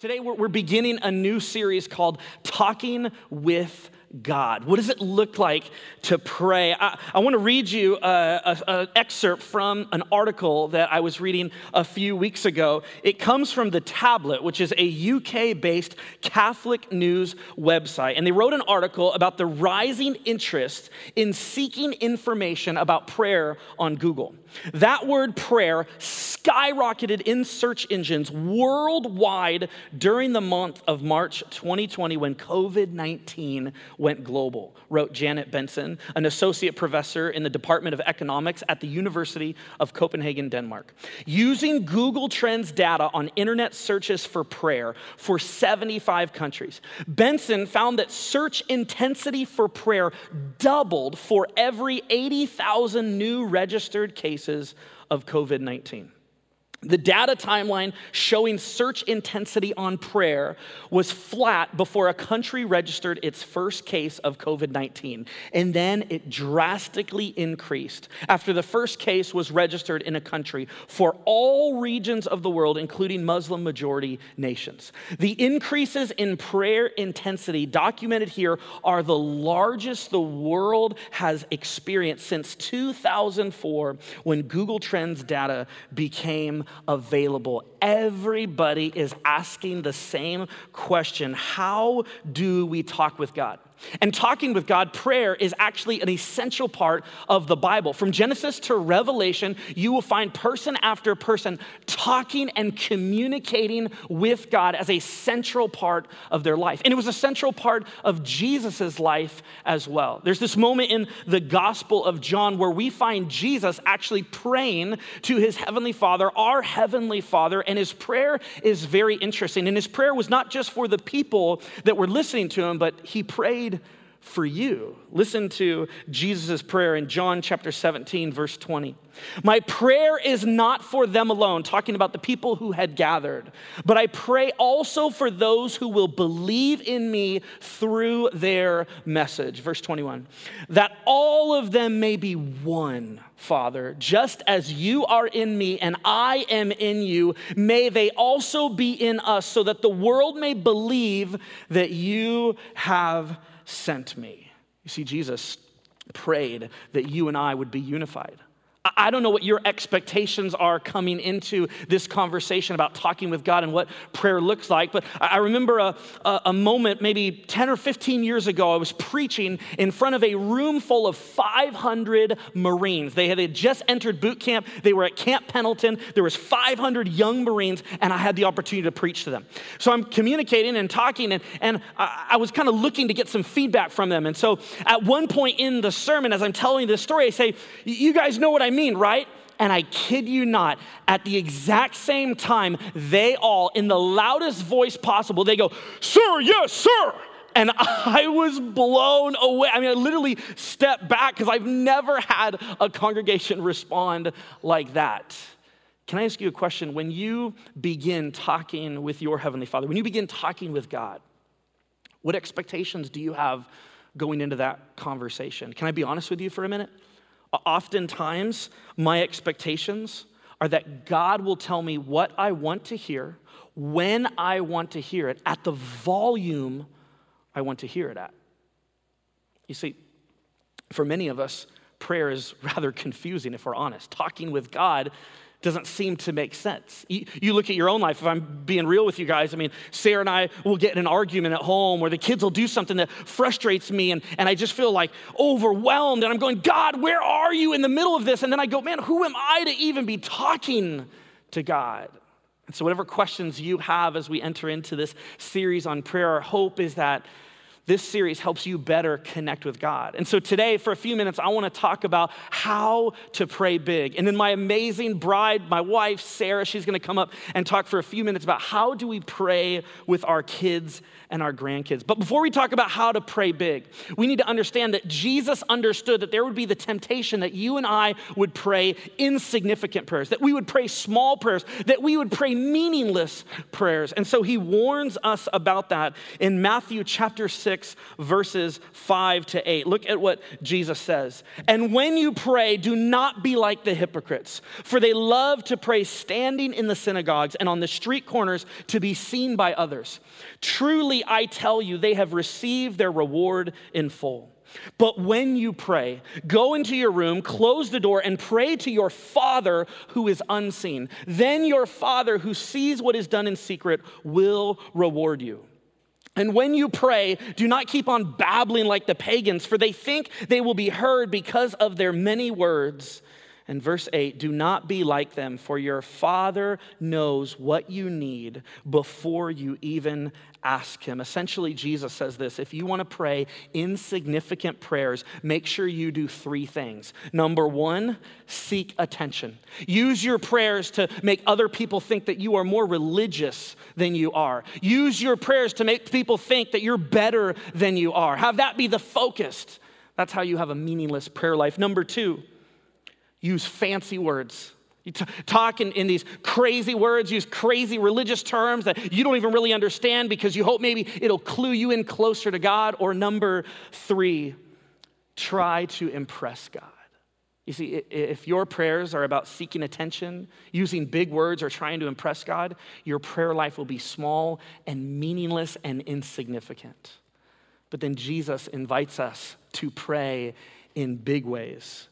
Today, we're, beginning a new series called Talking with God? What does it look like to pray? I, I want to read you an excerpt from an article that I was reading a few weeks ago. It comes from The Tablet, which is a UK based Catholic news website. And they wrote an article about the rising interest in seeking information about prayer on Google. That word prayer skyrocketed in search engines worldwide during the month of March 2020 when COVID 19 went global, wrote Jeanet Bentzen, an associate professor in the Department of Economics at the University of Copenhagen, Denmark. Using Google Trends data on internet searches for prayer for 75 countries, Benson found that search intensity for prayer doubled for every 80,000 new registered cases of COVID 19. The data timeline showing search intensity on prayer was flat before a country registered its first case of COVID 19, and then it drastically increased after the first case was registered in a country for all regions of the world, including Muslim majority nations. The increases in prayer intensity documented here are the largest the world has experienced since 2004 when Google Trends data became available. Everybody is asking the same question How do we talk with God? And talking with God, prayer is actually an essential part of the Bible. From Genesis to Revelation, you will find person after person talking and communicating with God as a central part of their life. And it was a central part of Jesus' life as well. There's this moment in the Gospel of John where we find Jesus actually praying to his heavenly Father, our heavenly Father, and his prayer is very interesting. And his prayer was not just for the people that were listening to him, but he prayed prayed for you. Listen to Jesus' prayer in John chapter 17, verse 20. My prayer is not for them alone, talking about the people who had gathered, but I pray also for those who will believe in me through their message. Verse 21 that all of them may be one, Father, just as you are in me and I am in you, may they also be in us, so that the world may believe that you have sent me. You see, Jesus prayed that you and I would be unified. I don't know what your expectations are coming into this conversation about talking with God and what prayer looks like, but I remember a, a, moment maybe 10 or 15 years ago. I was preaching in front of a room full of 500 Marines. They had just entered boot camp, they were at Camp Pendleton. There was 500 young Marines, and I had the opportunity to preach to them. So I'm communicating and talking, and, and I, I was kind of looking to get some feedback from them. And so at one point in the sermon, as I'm telling this story, I say, You guys know what I I mean, right? And I kid you not, at the exact same time, they all, in the loudest voice possible, they go, Sir, yes, sir. And I was blown away. I mean, I literally stepped back because I've never had a congregation respond like that. Can I ask you a question? When you begin talking with your Heavenly Father, when you begin talking with God, what expectations do you have going into that conversation? Can I be honest with you for a minute? Oftentimes, my expectations are that God will tell me what I want to hear, when I want to hear it, at the volume I want to hear it at. You see, for many of us, prayer is rather confusing if we're honest. Talking with God doesn't seem to make sense. You, look at your own life, if I'm being real with you guys, I mean, Sarah and I will get in an argument at home where the kids will do something that frustrates me, and, and I just feel like overwhelmed, and I'm going, God, where are you in the middle of this? And then I go, man, who am I to even be talking to God? And so, whatever questions you have as we enter into this series on prayer, our hope is that this series helps you better connect with God. And so today, for a few minutes, I want to talk about how to pray big. And then my amazing bride, my wife, Sarah, she's going to come up and talk for a few minutes about how do we pray with our kids and our grandkids. But before we talk about how to pray big, we need to understand that Jesus understood that there would be the temptation that you and I would pray insignificant prayers, that we would pray small prayers, that we would pray meaningless prayers. And so he warns us about that in Matthew chapter 6 6, verses 5 to 8. Look at what Jesus says. And when you pray, do not be like the hypocrites, for they love to pray standing in the synagogues and on the street corners to be seen by others. Truly, I tell you, they have received their reward in full. But when you pray, go into your room, close the door, and pray to your Father who is unseen. Then your Father who sees what is done in secret will reward you. And when you pray, do not keep on babbling like the pagans, for they think they will be heard because of their many words. And verse 8 do not be like them, for your Father knows what you need before you even ask Him. Essentially, Jesus says this if you want to pray insignificant prayers, make sure you do three things. Number one, seek attention. Use your prayers to make other people think that you are more religious than you are. Use your prayers to make people think that you're better than you are. Have that be the focus. That's how you have a meaningless prayer life. Number two, use fancy words. You t- talk in, in these crazy words, use crazy religious terms that you don't even really understand because you hope maybe it'll clue you in closer to God. Or number three, try to impress God. You see, if your prayers are about seeking attention, using big words, or trying to impress God, your prayer life will be small and meaningless and insignificant. But then Jesus invites us to pray in big ways.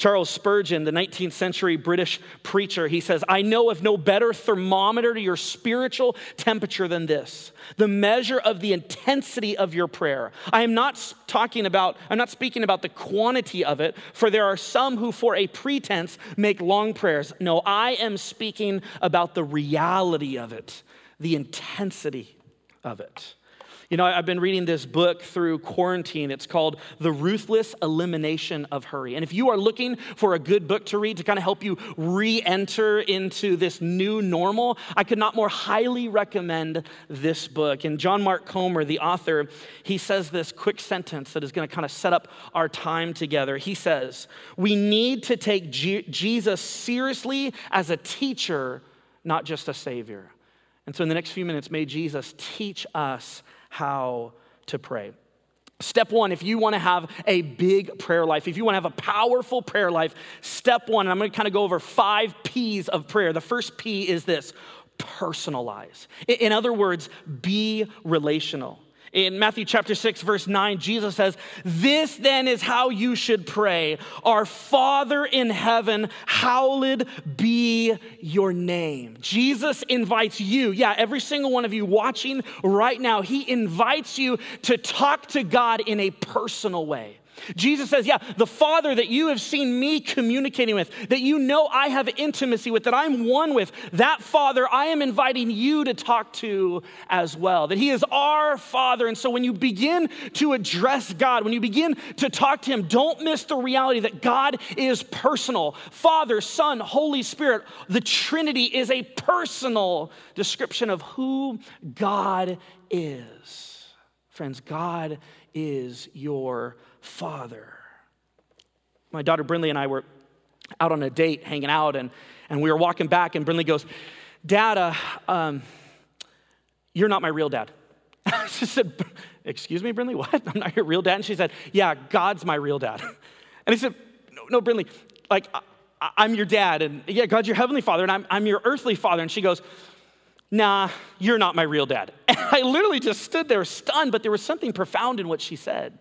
Charles Spurgeon, the 19th century British preacher, he says, I know of no better thermometer to your spiritual temperature than this the measure of the intensity of your prayer. I am not talking about, I'm not speaking about the quantity of it, for there are some who, for a pretense, make long prayers. No, I am speaking about the reality of it, the intensity of it. You know, I've been reading this book through quarantine. It's called The Ruthless Elimination of Hurry. And if you are looking for a good book to read to kind of help you re enter into this new normal, I could not more highly recommend this book. And John Mark Comer, the author, he says this quick sentence that is going to kind of set up our time together. He says, We need to take Jesus seriously as a teacher, not just a savior. And so, in the next few minutes, may Jesus teach us how to pray. Step one, if you want to have a big prayer life, if you want to have a powerful prayer life, step one, and I'm going to kind of go over five P's of prayer. The first P is this personalize. In other words, be relational. In Matthew chapter 6, verse 9, Jesus says, This then is how you should pray Our Father in heaven, hallowed be your name. Jesus invites you, yeah, every single one of you watching right now, he invites you to talk to God in a personal way. Jesus says, Yeah, the Father that you have seen me communicating with, that you know I have intimacy with, that I'm one with, that Father I am inviting you to talk to as well. That He is our Father. And so when you begin to address God, when you begin to talk to Him, don't miss the reality that God is personal. Father, Son, Holy Spirit, the Trinity is a personal description of who God is. Friends, God is your Father. My daughter Brinley and I were out on a date hanging out, and, and we were walking back, and Brinley goes, Dad, uh, um, you're not my real dad. I said, Excuse me, Brinley, what? I'm not your real dad? And she said, Yeah, God's my real dad. And I said, No, no Brinley, like, I, am your dad, and yeah, God's your heavenly father, and I'm, I'm your earthly father. And she goes, Nah, you're not my real dad. And I literally just stood there stunned, but there was something profound in what she said.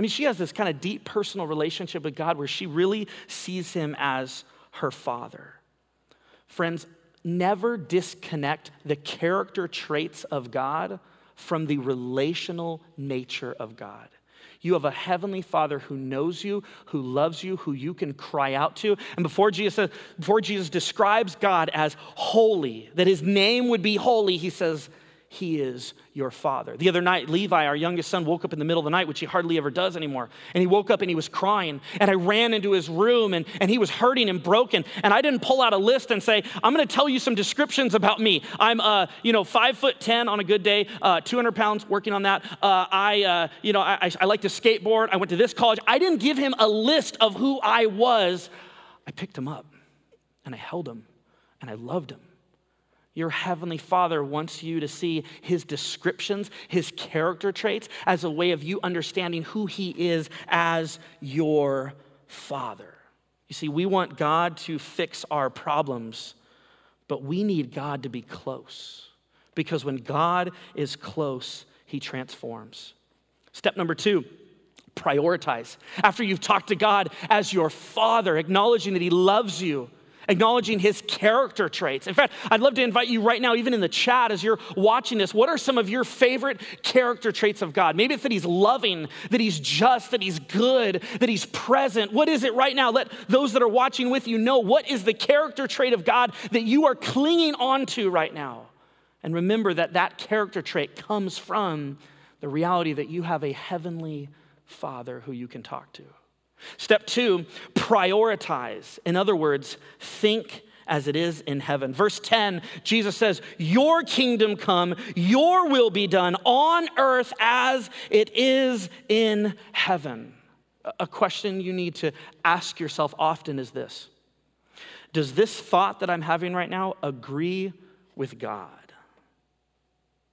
I mean, she has this kind of deep personal relationship with God where she really sees him as her father. Friends, never disconnect the character traits of God from the relational nature of God. You have a heavenly Father who knows you, who loves you, who you can cry out to. And before Jesus, before Jesus describes God as holy, that his name would be holy, he says, he is your father. The other night, Levi, our youngest son, woke up in the middle of the night, which he hardly ever does anymore. And he woke up and he was crying. And I ran into his room and, and he was hurting and broken. And I didn't pull out a list and say, I'm going to tell you some descriptions about me. I'm, uh, you know, five foot 10 on a good day, uh, 200 pounds working on that. Uh, I, uh, you know, I, I like to skateboard. I went to this college. I didn't give him a list of who I was. I picked him up and I held him and I loved him Your heavenly Father wants you to see his descriptions, his character traits, as a way of you understanding who he is as your Father. You see, we want God to fix our problems, but we need God to be close. Because when God is close, he transforms. Step number two prioritize. After you've talked to God as your Father, acknowledging that he loves you acknowledging his character traits. In fact, I'd love to invite you right now, even in the chat as you're watching this, what are some of your favorite character traits of God? Maybe it's that he's loving, that he's just, that he's good, that he's present. What is it right now? Let those that are watching with you know what is the character trait of God that you are clinging on to right now. And remember that that character trait comes from the reality that you have a heavenly Father who you can talk to. Step two, prioritize. In other words, think as it is in heaven. Verse 10, Jesus says, Your kingdom come, your will be done on earth as it is in heaven. A question you need to ask yourself often is this Does this thought that I'm having right now agree with God?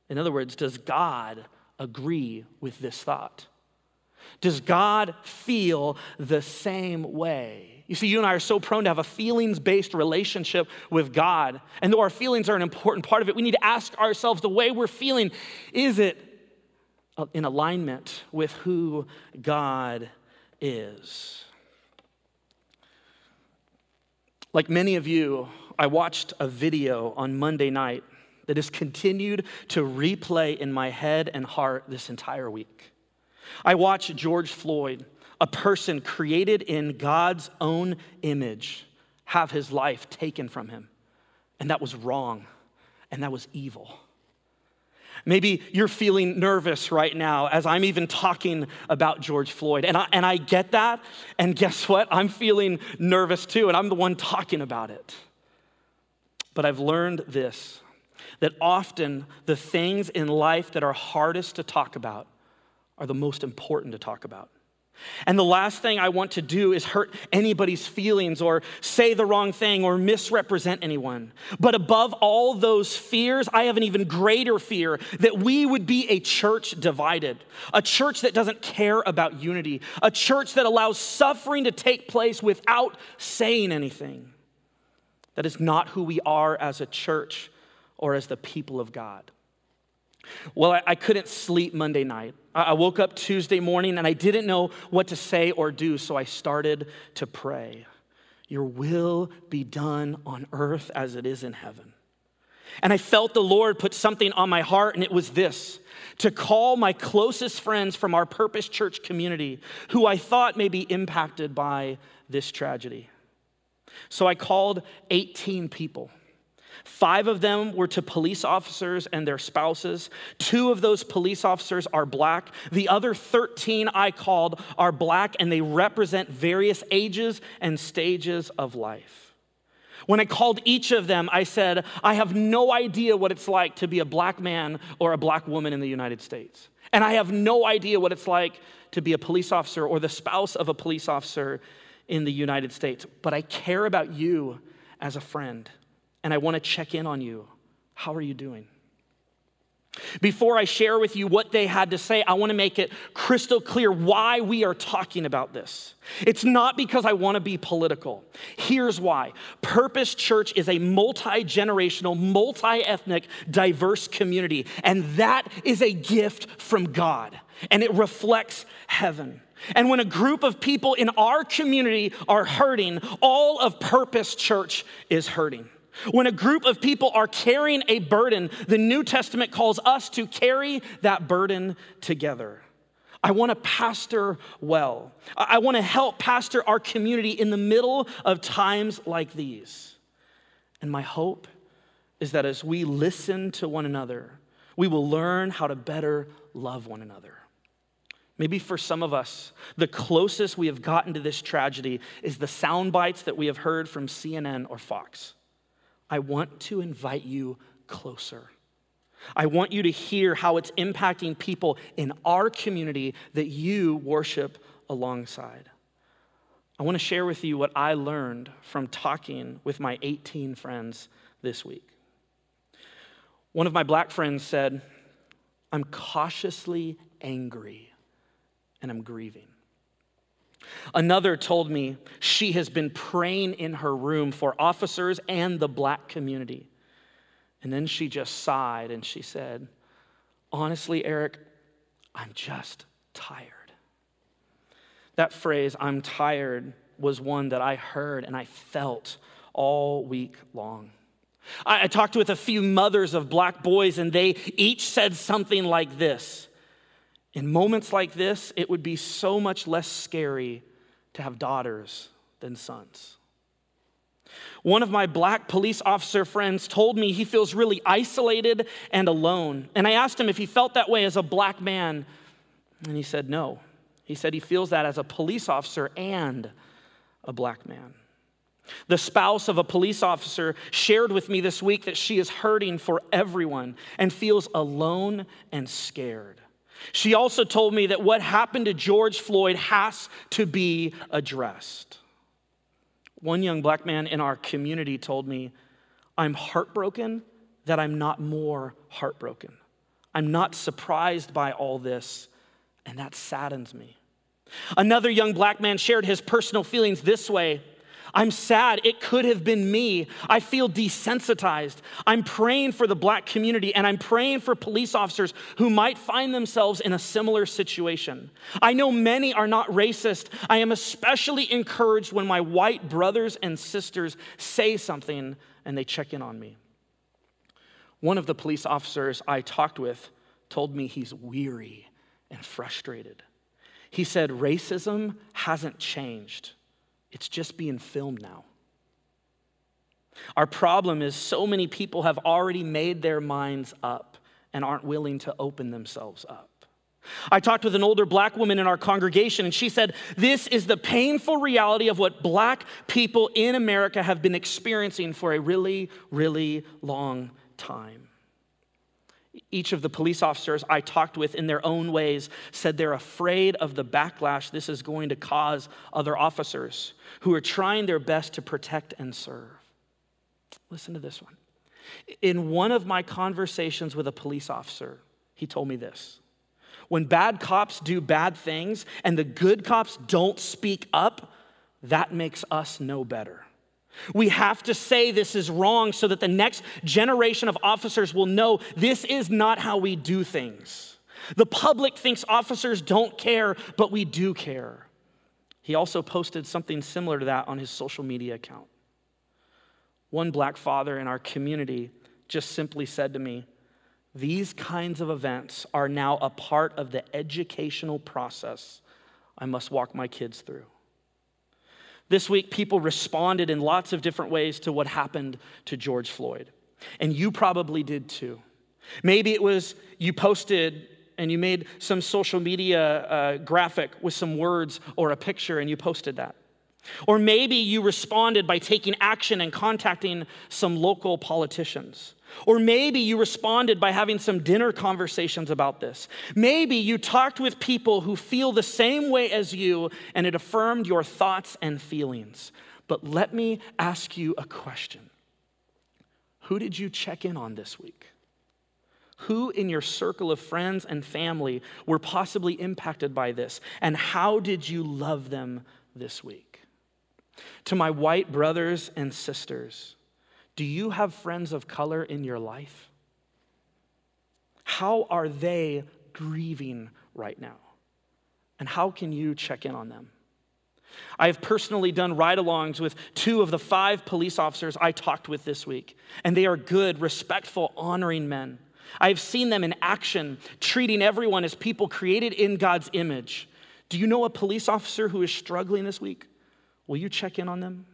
In other words, does God agree with this thought? Does God feel the same way? You see, you and I are so prone to have a feelings based relationship with God. And though our feelings are an important part of it, we need to ask ourselves the way we're feeling is it in alignment with who God is? Like many of you, I watched a video on Monday night that has continued to replay in my head and heart this entire week. I watched George Floyd, a person created in God's own image, have his life taken from him. And that was wrong, and that was evil. Maybe you're feeling nervous right now as I'm even talking about George Floyd. And I, and I get that. And guess what? I'm feeling nervous too, and I'm the one talking about it. But I've learned this that often the things in life that are hardest to talk about are the most important to talk about. And the last thing I want to do is hurt anybody's feelings or say the wrong thing or misrepresent anyone. But above all those fears, I have an even greater fear that we would be a church divided, a church that doesn't care about unity, a church that allows suffering to take place without saying anything. That is not who we are as a church or as the people of God. Well, I, I couldn't sleep Monday night. I, I woke up Tuesday morning and I didn't know what to say or do, so I started to pray. Your will be done on earth as it is in heaven. And I felt the Lord put something on my heart, and it was this to call my closest friends from our Purpose Church community who I thought may be impacted by this tragedy. So I called 18 people. Five of them were to police officers and their spouses. Two of those police officers are black. The other 13 I called are black, and they represent various ages and stages of life. When I called each of them, I said, I have no idea what it's like to be a black man or a black woman in the United States. And I have no idea what it's like to be a police officer or the spouse of a police officer in the United States. But I care about you as a friend and I want to check in on you. How are you doing? Before I share with you what they had to say, I want to make it crystal clear why we are talking about this. It's not because I want to be political. Here's why Purpose Church is a multi generational, multi ethnic, diverse community, and that is a gift from God, and it reflects heaven. And when a group of people in our community are hurting, all of Purpose Church is hurting. When a group of people are carrying a burden, the New Testament calls us to carry that burden together. I want to pastor well. I want to help pastor our community in the middle of times like these. And my hope is that as we listen to one another, we will learn how to better love one another. Maybe for some of us, the closest we have gotten to this tragedy is the sound bites that we have heard from CNN or Fox. I want to invite you closer. I want you to hear how it's impacting people in our community that you worship alongside. I want to share with you what I learned from talking with my 18 friends this week. One of my black friends said, I'm cautiously angry and I'm grieving. Another told me she has been praying in her room for officers and the black community. And then she just sighed and she said, Honestly, Eric, I'm just tired. That phrase, I'm tired, was one that I heard and I felt all week long. I, I talked with a few mothers of black boys, and they each said something like this In moments like this, it would be so much less scary to have daughters than sons. One of my black police officer friends told me he feels really isolated and alone. And I asked him if he felt that way as a black man. And he said no. He said he feels that as a police officer and a black man. The spouse of a police officer shared with me this week that she is hurting for everyone and feels alone and scared. She also told me that what happened to George Floyd has to be addressed. One young black man in our community told me, I'm heartbroken that I'm not more heartbroken. I'm not surprised by all this, and that saddens me. Another young black man shared his personal feelings this way I'm sad. It could have been me. I feel desensitized. I'm praying for the black community and I'm praying for police officers who might find themselves in a similar situation. I know many are not racist. I am especially encouraged when my white brothers and sisters say something and they check in on me. One of the police officers I talked with told me he's weary and frustrated. He said, Racism hasn't changed, it's just being filmed now. Our problem is so many people have already made their minds up and aren't willing to open themselves up. I talked with an older black woman in our congregation, and she said, This is the painful reality of what black people in America have been experiencing for a really, really long time. Each of the police officers I talked with in their own ways said they're afraid of the backlash this is going to cause other officers who are trying their best to protect and serve. Listen to this one. In one of my conversations with a police officer, he told me this. When bad cops do bad things and the good cops don't speak up, that makes us no better. We have to say this is wrong so that the next generation of officers will know this is not how we do things. The public thinks officers don't care, but we do care. He also posted something similar to that on his social media account. One black father in our community just simply said to me, These kinds of events are now a part of the educational process I must walk my kids through. This week, people responded in lots of different ways to what happened to George Floyd. And you probably did too. Maybe it was you posted and you made some social media uh, graphic with some words or a picture and you posted that. Or maybe you responded by taking action and contacting some local politicians. Or maybe you responded by having some dinner conversations about this. Maybe you talked with people who feel the same way as you and it affirmed your thoughts and feelings. But let me ask you a question Who did you check in on this week? Who in your circle of friends and family were possibly impacted by this? And how did you love them this week? To my white brothers and sisters, do you have friends of color in your life? How are they grieving right now? And how can you check in on them? I have personally done ride alongs with two of the five police officers I talked with this week, and they are good, respectful, honoring men. I have seen them in action, treating everyone as people created in God's image. Do you know a police officer who is struggling this week? Will you check in on them?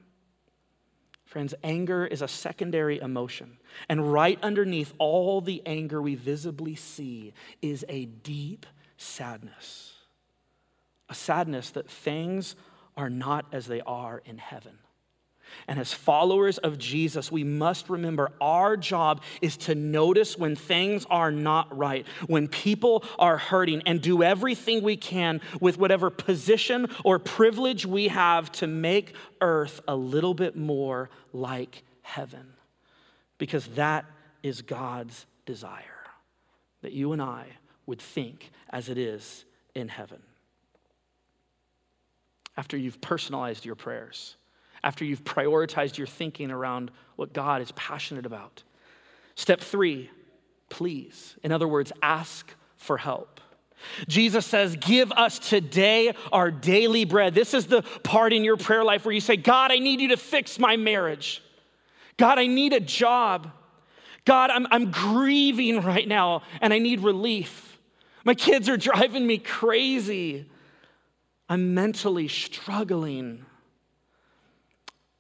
Friends, anger is a secondary emotion. And right underneath all the anger we visibly see is a deep sadness. A sadness that things are not as they are in heaven. And as followers of Jesus, we must remember our job is to notice when things are not right, when people are hurting, and do everything we can with whatever position or privilege we have to make earth a little bit more like heaven. Because that is God's desire that you and I would think as it is in heaven. After you've personalized your prayers, after you've prioritized your thinking around what God is passionate about. Step three, please. In other words, ask for help. Jesus says, Give us today our daily bread. This is the part in your prayer life where you say, God, I need you to fix my marriage. God, I need a job. God, I'm, I'm grieving right now and I need relief. My kids are driving me crazy. I'm mentally struggling.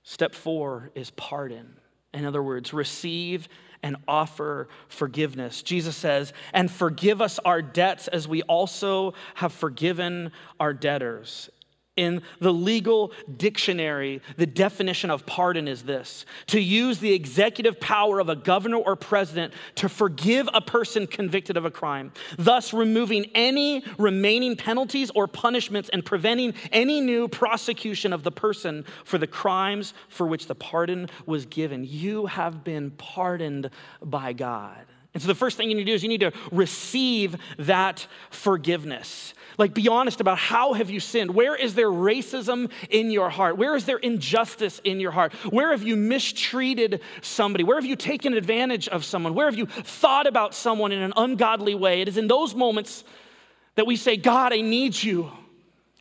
Step four is pardon. In other words, receive and offer forgiveness. Jesus says, and forgive us our debts as we also have forgiven our debtors. In the legal dictionary, the definition of pardon is this to use the executive power of a governor or president to forgive a person convicted of a crime, thus removing any remaining penalties or punishments and preventing any new prosecution of the person for the crimes for which the pardon was given. You have been pardoned by God. And so the first thing you need to do is you need to receive that forgiveness. Like, be honest about how have you sinned? Where is there racism in your heart? Where is there injustice in your heart? Where have you mistreated somebody? Where have you taken advantage of someone? Where have you thought about someone in an ungodly way? It is in those moments that we say, God, I need you.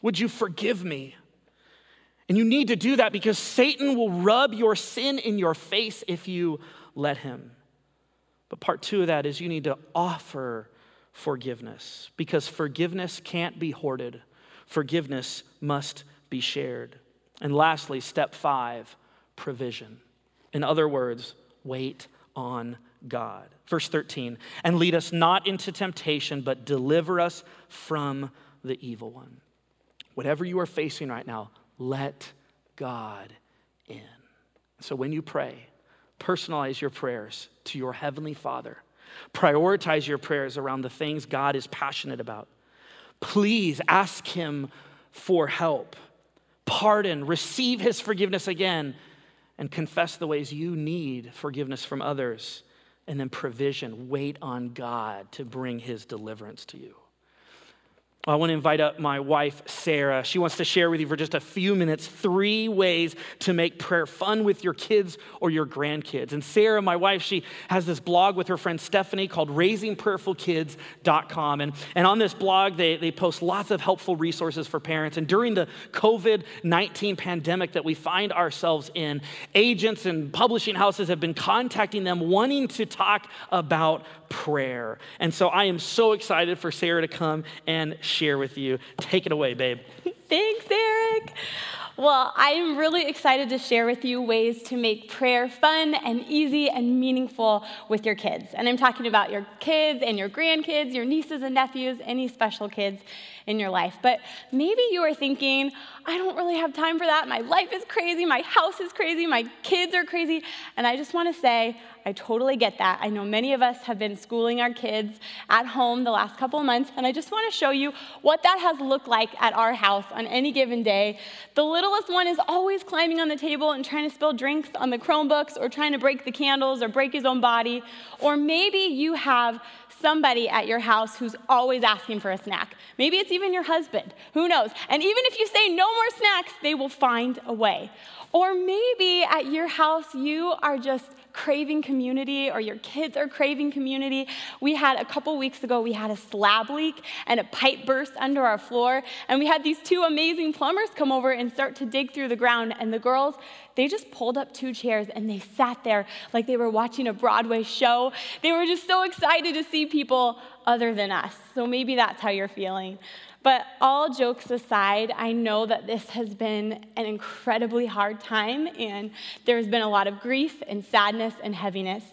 Would you forgive me? And you need to do that because Satan will rub your sin in your face if you let him. But part two of that is you need to offer forgiveness because forgiveness can't be hoarded, forgiveness must be shared. And lastly, step five provision. In other words, wait on God. Verse 13, and lead us not into temptation, but deliver us from the evil one. Whatever you are facing right now, let God in. So when you pray, personalize your prayers to your Heavenly Father Prioritize your prayers around the things God is passionate about. Please ask Him for help. Pardon, receive His forgiveness again, and confess the ways you need forgiveness from others. And then provision, wait on God to bring His deliverance to you. I want to invite up my wife, Sarah. She wants to share with you for just a few minutes three ways to make prayer fun with your kids or your grandkids. And Sarah, my wife, she has this blog with her friend Stephanie called raisingprayerfulkids.com. And, and on this blog, they, they post lots of helpful resources for parents. And during the COVID 19 pandemic that we find ourselves in, agents and publishing houses have been contacting them wanting to talk about prayer. And so I am so excited for Sarah to come and share with you. Take it away, babe. Thanks, Eric. Well, I'm really excited to share with you ways to make prayer fun and easy and meaningful with your kids. And I'm talking about your kids and your grandkids, your nieces and nephews, any special kids in your life. But maybe you are thinking, I don't really have time for that. My life is crazy. My house is crazy. My kids are crazy. And I just want to say, I totally get that. I know many of us have been schooling our kids at home the last couple of months, and I just want to show you what that has looked like at our house on any given day. The littlest one is always climbing on the table and trying to spill drinks on the Chromebooks or trying to break the candles or break his own body. Or maybe you have somebody at your house who's always asking for a snack. Maybe it's even your husband. Who knows? And even if you say no more snacks, they will find a way. Or maybe at your house, you are just craving community or your kids are craving community. We had a couple weeks ago, we had a slab leak and a pipe burst under our floor. And we had these two amazing plumbers come over and start to dig through the ground. And the girls, they just pulled up two chairs and they sat there like they were watching a Broadway show. They were just so excited to see people other than us. So maybe that's how you're feeling. But all jokes aside, I know that this has been an incredibly hard time, and there's been a lot of grief and sadness and heaviness.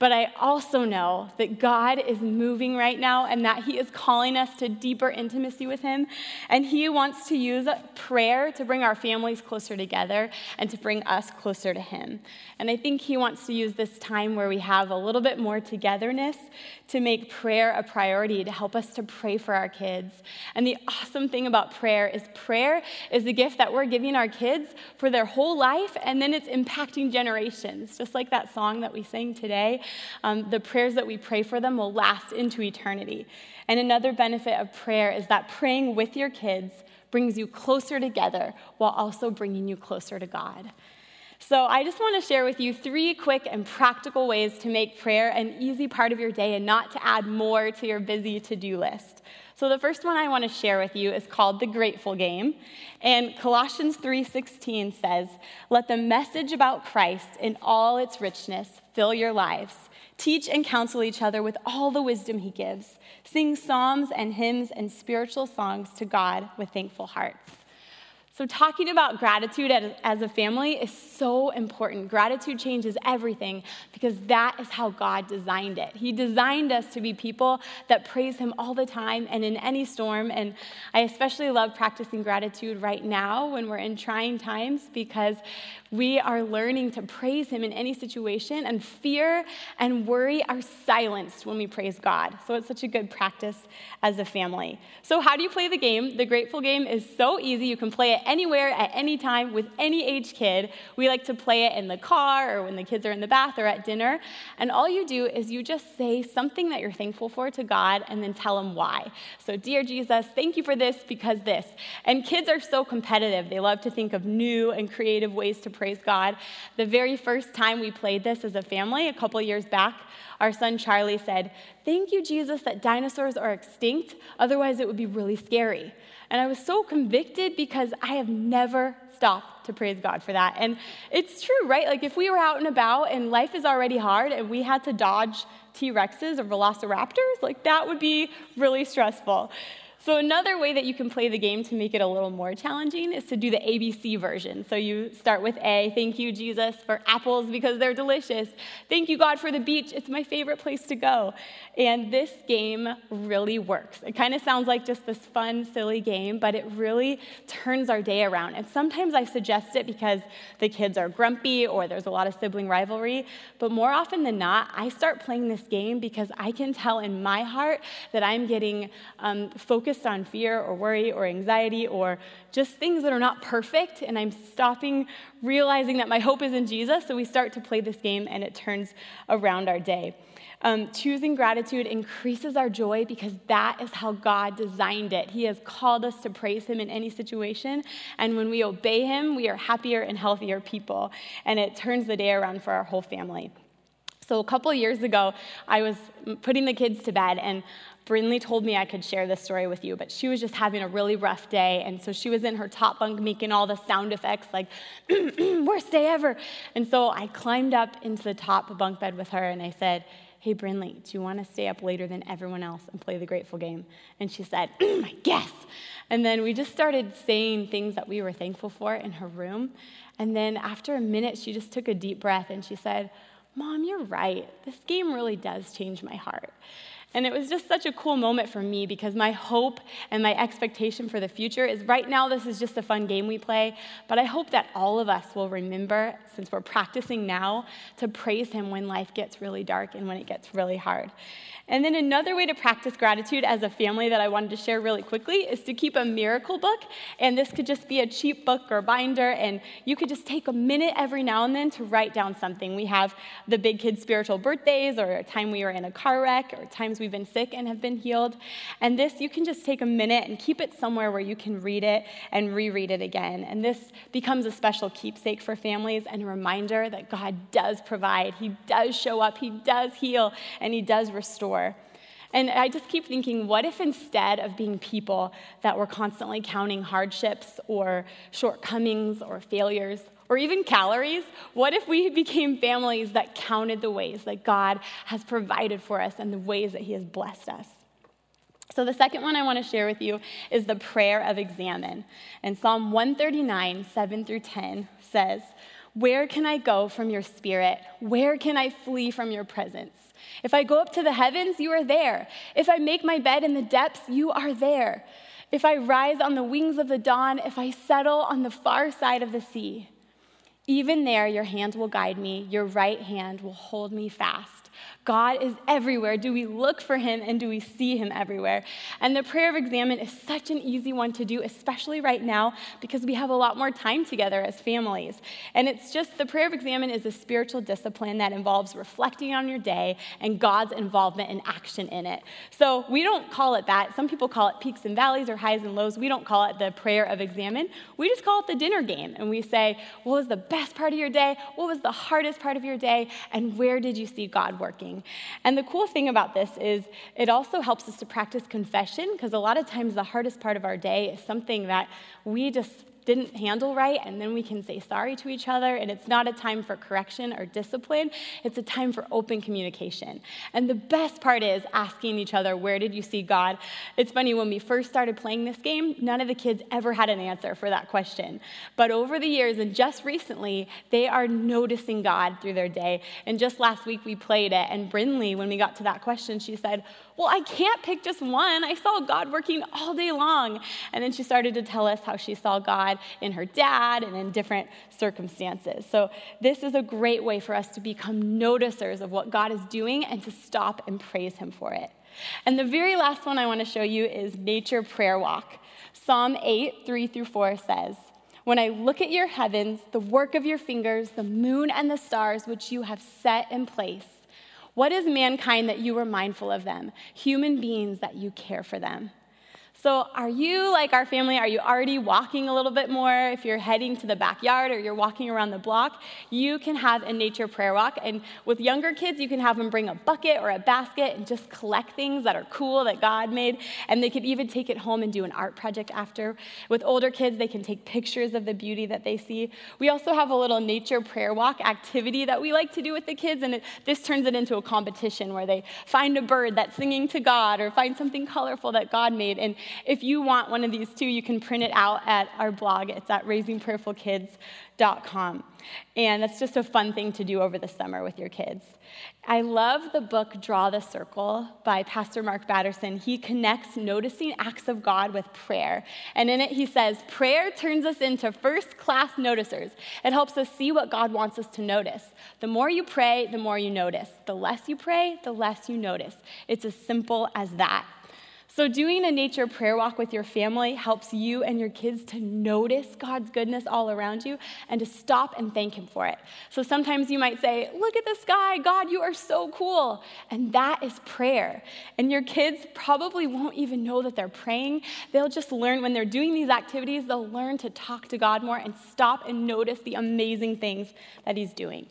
But I also know that God is moving right now and that He is calling us to deeper intimacy with Him. And He wants to use prayer to bring our families closer together and to bring us closer to Him. And I think He wants to use this time where we have a little bit more togetherness to make prayer a priority, to help us to pray for our kids. And the awesome thing about prayer is prayer is the gift that we're giving our kids for their whole life, and then it's impacting generations, just like that song that we sang today. Um, the prayers that we pray for them will last into eternity. And another benefit of prayer is that praying with your kids brings you closer together while also bringing you closer to God. So, I just want to share with you three quick and practical ways to make prayer an easy part of your day and not to add more to your busy to do list. So, the first one I want to share with you is called the Grateful Game. And Colossians 3:16 says, "Let the message about Christ in all its richness fill your lives. Teach and counsel each other with all the wisdom he gives. Sing psalms and hymns and spiritual songs to God with thankful hearts." So, talking about gratitude as a family is so important. Gratitude changes everything because that is how God designed it. He designed us to be people that praise Him all the time and in any storm. And I especially love practicing gratitude right now when we're in trying times because we are learning to praise Him in any situation, and fear and worry are silenced when we praise God. So it's such a good practice as a family. So, how do you play the game? The Grateful Game is so easy. You can play it anywhere, at any time, with any age kid. We like to play it in the car, or when the kids are in the bath, or at dinner. And all you do is you just say something that you're thankful for to God, and then tell Him why. So, Dear Jesus, thank you for this because this. And kids are so competitive, they love to think of new and creative ways to praise God. The very first time we played this as a family, a couple years back, our son Charlie said, Thank you, Jesus, that dinosaurs are extinct, otherwise, it would be really scary. And I was so convicted because I have never stopped to praise God for that. And it's true, right? Like if we were out and about and life is already hard and we had to dodge T Rexes or velociraptors, like that would be really stressful. So, another way that you can play the game to make it a little more challenging is to do the ABC version. So, you start with A, thank you, Jesus, for apples because they're delicious. Thank you, God, for the beach. It's my favorite place to go. And this game really works. It kind of sounds like just this fun, silly game, but it really turns our day around. And sometimes I suggest it because the kids are grumpy or there's a lot of sibling rivalry. But more often than not, I start playing this game because I can tell in my heart that I'm getting um, focused focused on fear or worry or anxiety or just things that are not perfect, and I'm stopping realizing that my hope is in Jesus. So we start to play this game, and it turns around our day. Um, choosing gratitude increases our joy because that is how God designed it. He has called us to praise Him in any situation. And when we obey Him, we are happier and healthier people. And it turns the day around for our whole family. So, a couple years ago, I was putting the kids to bed, and Brinley told me I could share this story with you, but she was just having a really rough day. And so she was in her top bunk making all the sound effects, like, worst day ever. And so I climbed up into the top bunk bed with her and I said, Hey, Brinley, do you want to stay up later than everyone else and play the Grateful Game? And she said, I guess. And then we just started saying things that we were thankful for in her room. And then after a minute, she just took a deep breath and she said, Mom, you're right. This game really does change my heart. And it was just such a cool moment for me because my hope and my expectation for the future is right now, this is just a fun game we play, but I hope that all of us will remember, since we're practicing now, to praise Him when life gets really dark and when it gets really hard. And then another way to practice gratitude as a family that I wanted to share really quickly is to keep a miracle book. And this could just be a cheap book or binder, and you could just take a minute every now and then to write down something. We have the big kids' spiritual birthdays, or a time we were in a car wreck, or times we've been sick and have been healed. And this, you can just take a minute and keep it somewhere where you can read it and reread it again. And this becomes a special keepsake for families and a reminder that God does provide, He does show up, He does heal, and He does restore. And I just keep thinking, what if instead of being people that were constantly counting hardships or shortcomings or failures or even calories, what if we became families that counted the ways that God has provided for us and the ways that He has blessed us? So, the second one I want to share with you is the prayer of examen. And Psalm 139, 7 through 10 says, Where can I go from your spirit? Where can I flee from your presence? If I go up to the heavens, you are there. If I make my bed in the depths, you are there. If I rise on the wings of the dawn, if I settle on the far side of the sea, even there your hand will guide me, your right hand will hold me fast. God is everywhere. Do we look for him and do we see him everywhere? And the prayer of examen is such an easy one to do, especially right now because we have a lot more time together as families. And it's just the prayer of examen is a spiritual discipline that involves reflecting on your day and God's involvement and action in it. So we don't call it that. Some people call it peaks and valleys or highs and lows. We don't call it the prayer of examine. We just call it the dinner game. And we say, what was the best part of your day? What was the hardest part of your day? And where did you see God working? And the cool thing about this is it also helps us to practice confession because a lot of times the hardest part of our day is something that we just didn't handle right, and then we can say sorry to each other. And it's not a time for correction or discipline, it's a time for open communication. And the best part is asking each other, Where did you see God? It's funny, when we first started playing this game, none of the kids ever had an answer for that question. But over the years, and just recently, they are noticing God through their day. And just last week, we played it, and Brinley, when we got to that question, she said, well, I can't pick just one. I saw God working all day long. And then she started to tell us how she saw God in her dad and in different circumstances. So, this is a great way for us to become noticers of what God is doing and to stop and praise Him for it. And the very last one I want to show you is nature prayer walk. Psalm 8, 3 through 4 says, When I look at your heavens, the work of your fingers, the moon and the stars which you have set in place, what is mankind that you are mindful of them? Human beings that you care for them. So, are you like our family? Are you already walking a little bit more? If you're heading to the backyard or you're walking around the block, you can have a nature prayer walk. And with younger kids, you can have them bring a bucket or a basket and just collect things that are cool that God made. And they could even take it home and do an art project after. With older kids, they can take pictures of the beauty that they see. We also have a little nature prayer walk activity that we like to do with the kids. And it, this turns it into a competition where they find a bird that's singing to God or find something colorful that God made. And if you want one of these too, you can print it out at our blog. It's at raisingprayerfulkids.com. And that's just a fun thing to do over the summer with your kids. I love the book Draw the Circle by Pastor Mark Batterson. He connects noticing acts of God with prayer. And in it, he says, Prayer turns us into first class noticers. It helps us see what God wants us to notice. The more you pray, the more you notice. The less you pray, the less you notice. It's as simple as that. So, doing a nature prayer walk with your family helps you and your kids to notice God's goodness all around you and to stop and thank Him for it. So, sometimes you might say, Look at the sky, God, you are so cool. And that is prayer. And your kids probably won't even know that they're praying. They'll just learn when they're doing these activities, they'll learn to talk to God more and stop and notice the amazing things that He's doing.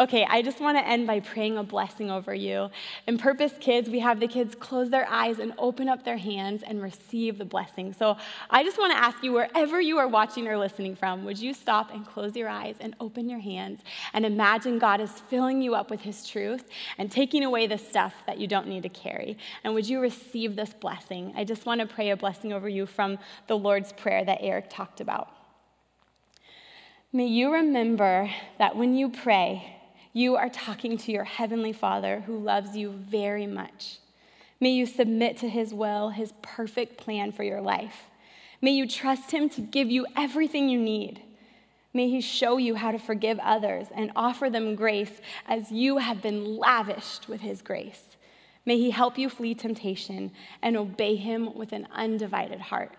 Okay, I just want to end by praying a blessing over you. In Purpose Kids, we have the kids close their eyes and open up their hands and receive the blessing. So I just want to ask you, wherever you are watching or listening from, would you stop and close your eyes and open your hands and imagine God is filling you up with His truth and taking away the stuff that you don't need to carry? And would you receive this blessing? I just want to pray a blessing over you from the Lord's Prayer that Eric talked about. May you remember that when you pray, you are talking to your Heavenly Father who loves you very much. May you submit to His will, His perfect plan for your life. May you trust Him to give you everything you need. May He show you how to forgive others and offer them grace as you have been lavished with His grace. May He help you flee temptation and obey Him with an undivided heart.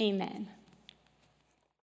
Amen.